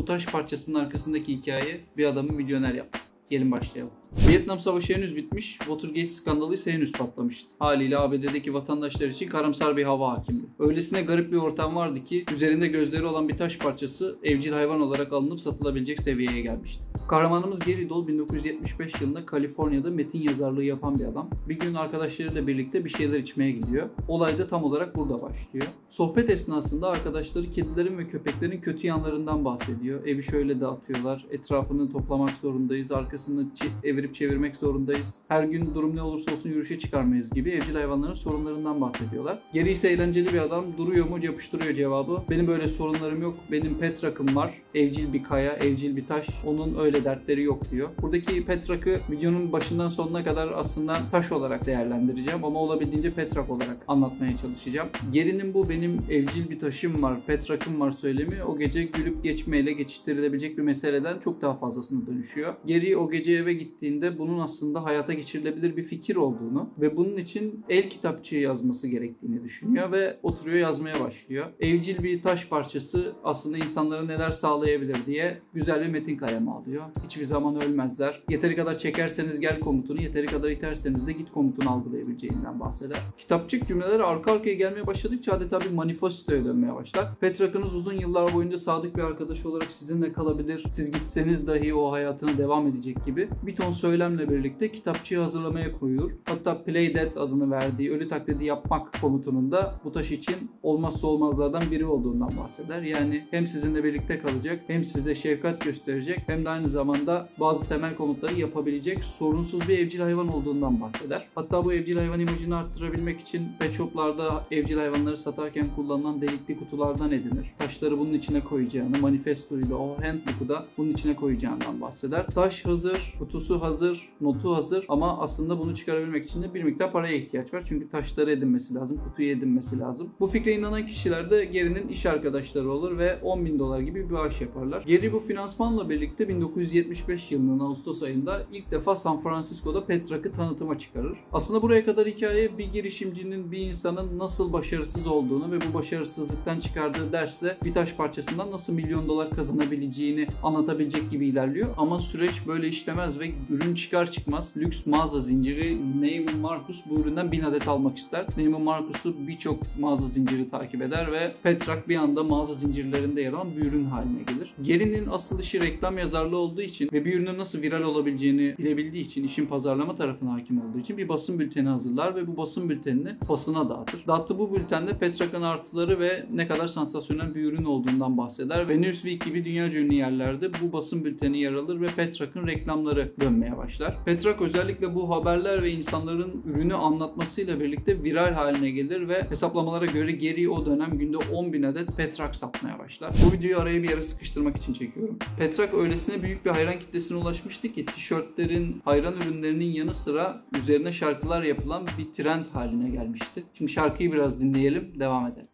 Bu taş parçasının arkasındaki hikaye bir adamı milyoner yaptı. Gelin başlayalım. Vietnam Savaşı henüz bitmiş, Watergate skandalı ise henüz patlamıştı. Haliyle ABD'deki vatandaşlar için karamsar bir hava hakimdi. Öylesine garip bir ortam vardı ki üzerinde gözleri olan bir taş parçası evcil hayvan olarak alınıp satılabilecek seviyeye gelmişti. Kahramanımız Gary Dole 1975 yılında Kaliforniya'da metin yazarlığı yapan bir adam. Bir gün arkadaşlarıyla birlikte bir şeyler içmeye gidiyor. Olay da tam olarak burada başlıyor. Sohbet esnasında arkadaşları kedilerin ve köpeklerin kötü yanlarından bahsediyor. Evi şöyle dağıtıyorlar, etrafını toplamak zorundayız, arkasını evirip çevirmek zorundayız. Her gün durum ne olursa olsun yürüyüşe çıkarmayız gibi evcil hayvanların sorunlarından bahsediyorlar. Geri ise eğlenceli bir adam. Duruyor mu yapıştırıyor cevabı. Benim böyle sorunlarım yok. Benim pet rakım var. Evcil bir kaya, evcil bir taş. Onun öyle dertleri yok diyor. Buradaki pet rakı videonun başından sonuna kadar aslında taş olarak değerlendireceğim ama olabildiğince pet rak olarak anlatmaya çalışacağım. Geri'nin bu benim evcil bir taşım var, pet rakım var söylemi o gece gülüp geçmeyle geçiştirilebilecek bir meseleden çok daha fazlasına dönüşüyor. Geri o gece eve gittiğinde bunun aslında hayata geçirilebilir bir fikir olduğunu ve bunun için el kitapçığı yazması gerektiğini düşünüyor ve oturuyor yazmaya başlıyor. Evcil bir taş parçası aslında insanlara neler sağlayabilir diye güzel bir metin kalemi alıyor. Hiçbir zaman ölmezler. Yeteri kadar çekerseniz gel komutunu, yeteri kadar iterseniz de git komutunu algılayabileceğinden bahseder. Kitapçık cümleler arka arkaya gelmeye başladıkça adeta bir manifestoya dönmeye başlar. Petrak'ınız uzun yıllar boyunca sadık bir arkadaş olarak sizinle kalabilir. Siz gitseniz dahi o hayatına devam edecek gibi bir ton söylemle birlikte kitapçığı hazırlamaya koyuyor. Hatta Play Dead adını verdiği ölü taklidi yapmak komutunun da bu taş için olmazsa olmazlardan biri olduğundan bahseder. Yani hem sizinle birlikte kalacak hem size şefkat gösterecek hem de aynı zamanda bazı temel komutları yapabilecek sorunsuz bir evcil hayvan olduğundan bahseder. Hatta bu evcil hayvan imajını arttırabilmek için pet shoplarda evcil hayvanları satarken kullanılan delikli kutulardan edinir. Taşları bunun içine koyacağını, manifestoyu da o handbook'u da bunun içine koyacağından bahseder. Taş hazır, kutusu hazır, notu hazır ama aslında bunu çıkarabilmek için de bir miktar paraya ihtiyaç var. Çünkü taşları edinmesi lazım, kutuyu edinmesi lazım. Bu fikre inanan kişiler de Gary'nin iş arkadaşları olur ve 10 bin dolar gibi bir bağış yaparlar. Gary bu finansmanla birlikte 1975 yılının Ağustos ayında ilk defa San Francisco'da Petrak'ı tanıtıma çıkarır. Aslında buraya kadar hikaye bir girişimcinin, bir insanın nasıl başarısız olduğunu ve bu başarısızlıktan çıkardığı dersle bir taş parçasından nasıl milyon dolar kazanabileceğini anlatabilecek gibi ilerliyor. Ama süreç böyle işlemez ve ürün çıkar çıkmaz lüks mağaza zinciri Neiman Marcus bu üründen 1000 adet almak ister. Neiman Marcus'u birçok mağaza zinciri takip eder ve Petrak bir anda mağaza zincirlerinde yer alan bir ürün haline gelir. Geri'nin asıl işi reklam yazarlığı olduğu için ve bir ürünün nasıl viral olabileceğini bilebildiği için işin pazarlama tarafına hakim olduğu için bir basın bülteni hazırlar ve bu basın bültenini basına dağıtır. Dağıttığı bu bültende Petrak'ın artıları ve ne kadar sansasyonel bir ürün olduğundan bahseder ve Newsweek gibi dünya ünlü yerlerde bu basın bülteni yer alır ve Petrak'ın reklamları dönmeye başlar. Petrak özellikle bu haberler ve insanların ürünü anlatmasıyla birlikte viral haline gelir ve hesaplamalara göre geri o dönem günde 10 bin adet Petrak satmaya başlar. Bu videoyu araya bir yere sıkıştırmak için çekiyorum. Petrak öylesine büyük bir hayran kitlesine ulaşmıştı ki tişörtlerin, hayran ürünlerinin yanı sıra üzerine şarkılar yapılan bir trend haline gelmişti. Şimdi şarkıyı biraz dinleyelim, devam edelim.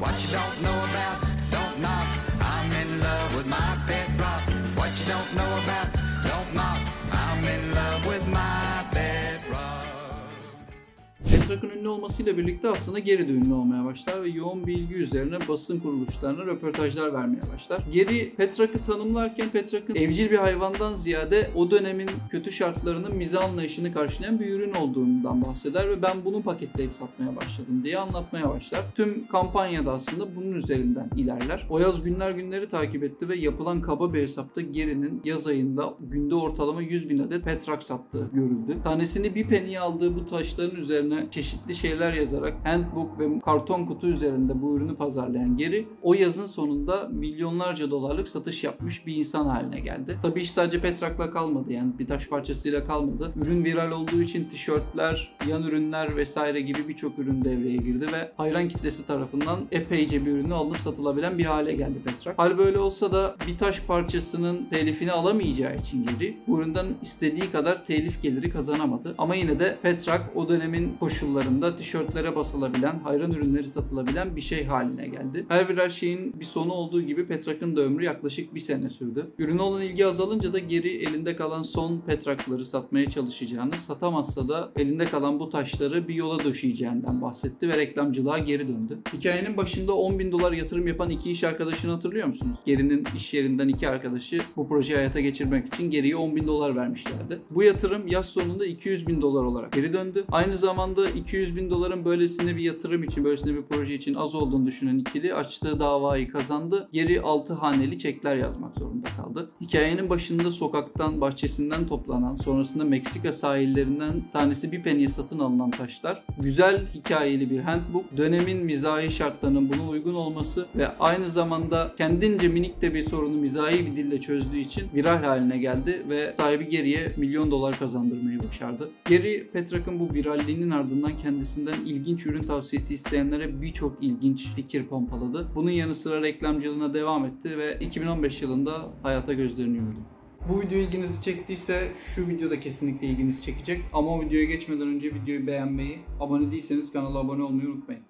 What you don't know about, don't knock. I'm in love with my pet. What you don't know about, don't knock. I'm in love with my. Petrak'ın ünlü olmasıyla birlikte aslında geri de ünlü olmaya başlar ve yoğun bilgi üzerine basın kuruluşlarına röportajlar vermeye başlar. Geri Petrak'ı tanımlarken Petrak'ın evcil bir hayvandan ziyade o dönemin kötü şartlarının mize anlayışını karşılayan bir ürün olduğundan bahseder ve ben bunu paketleyip satmaya başladım diye anlatmaya başlar. Tüm kampanyada aslında bunun üzerinden ilerler. O yaz günler günleri takip etti ve yapılan kaba bir hesapta Geri'nin yaz ayında günde ortalama 100 bin adet Petrak sattığı görüldü. Tanesini bir penny'e aldığı bu taşların üzerine çeşitli şeyler yazarak handbook ve karton kutu üzerinde bu ürünü pazarlayan Geri o yazın sonunda milyonlarca dolarlık satış yapmış bir insan haline geldi. Tabii iş sadece Petrak'la kalmadı yani bir taş parçasıyla kalmadı. Ürün viral olduğu için tişörtler, yan ürünler vesaire gibi birçok ürün devreye girdi ve hayran kitlesi tarafından epeyce bir ürünü alınıp satılabilen bir hale geldi Petrak. Hal böyle olsa da bir taş parçasının telifini alamayacağı için Geri bu üründen istediği kadar telif geliri kazanamadı. Ama yine de Petrak o dönemin koşulları yıllarında tişörtlere basılabilen, hayran ürünleri satılabilen bir şey haline geldi. Her birer şeyin bir sonu olduğu gibi Petrak'ın da ömrü yaklaşık bir sene sürdü. Ürüne olan ilgi azalınca da geri elinde kalan son Petrak'ları satmaya çalışacağını, satamazsa da elinde kalan bu taşları bir yola döşeyeceğinden bahsetti ve reklamcılığa geri döndü. Hikayenin başında 10 bin dolar yatırım yapan iki iş arkadaşını hatırlıyor musunuz? Geri'nin iş yerinden iki arkadaşı bu projeyi hayata geçirmek için geriye 10 bin dolar vermişlerdi. Bu yatırım yaz sonunda 200 bin dolar olarak geri döndü. Aynı zamanda 200 bin doların böylesine bir yatırım için, böylesine bir proje için az olduğunu düşünen ikili açtığı davayı kazandı. Geri 6 haneli çekler yazmak zorunda kaldı. Hikayenin başında sokaktan, bahçesinden toplanan, sonrasında Meksika sahillerinden tanesi bir peniye satın alınan taşlar. Güzel hikayeli bir handbook. Dönemin mizahi şartlarının buna uygun olması ve aynı zamanda kendince minik de bir sorunu mizahi bir dille çözdüğü için viral haline geldi ve sahibi geriye milyon dolar kazandırmayı başardı. Geri Petrak'ın bu viralliğinin ardından kendisinden ilginç ürün tavsiyesi isteyenlere birçok ilginç fikir pompaladı. Bunun yanı sıra reklamcılığına devam etti ve 2015 yılında hayata gözlerini yumdu. Bu video ilginizi çektiyse şu video da kesinlikle ilginizi çekecek. Ama o videoya geçmeden önce videoyu beğenmeyi, abone değilseniz kanala abone olmayı unutmayın.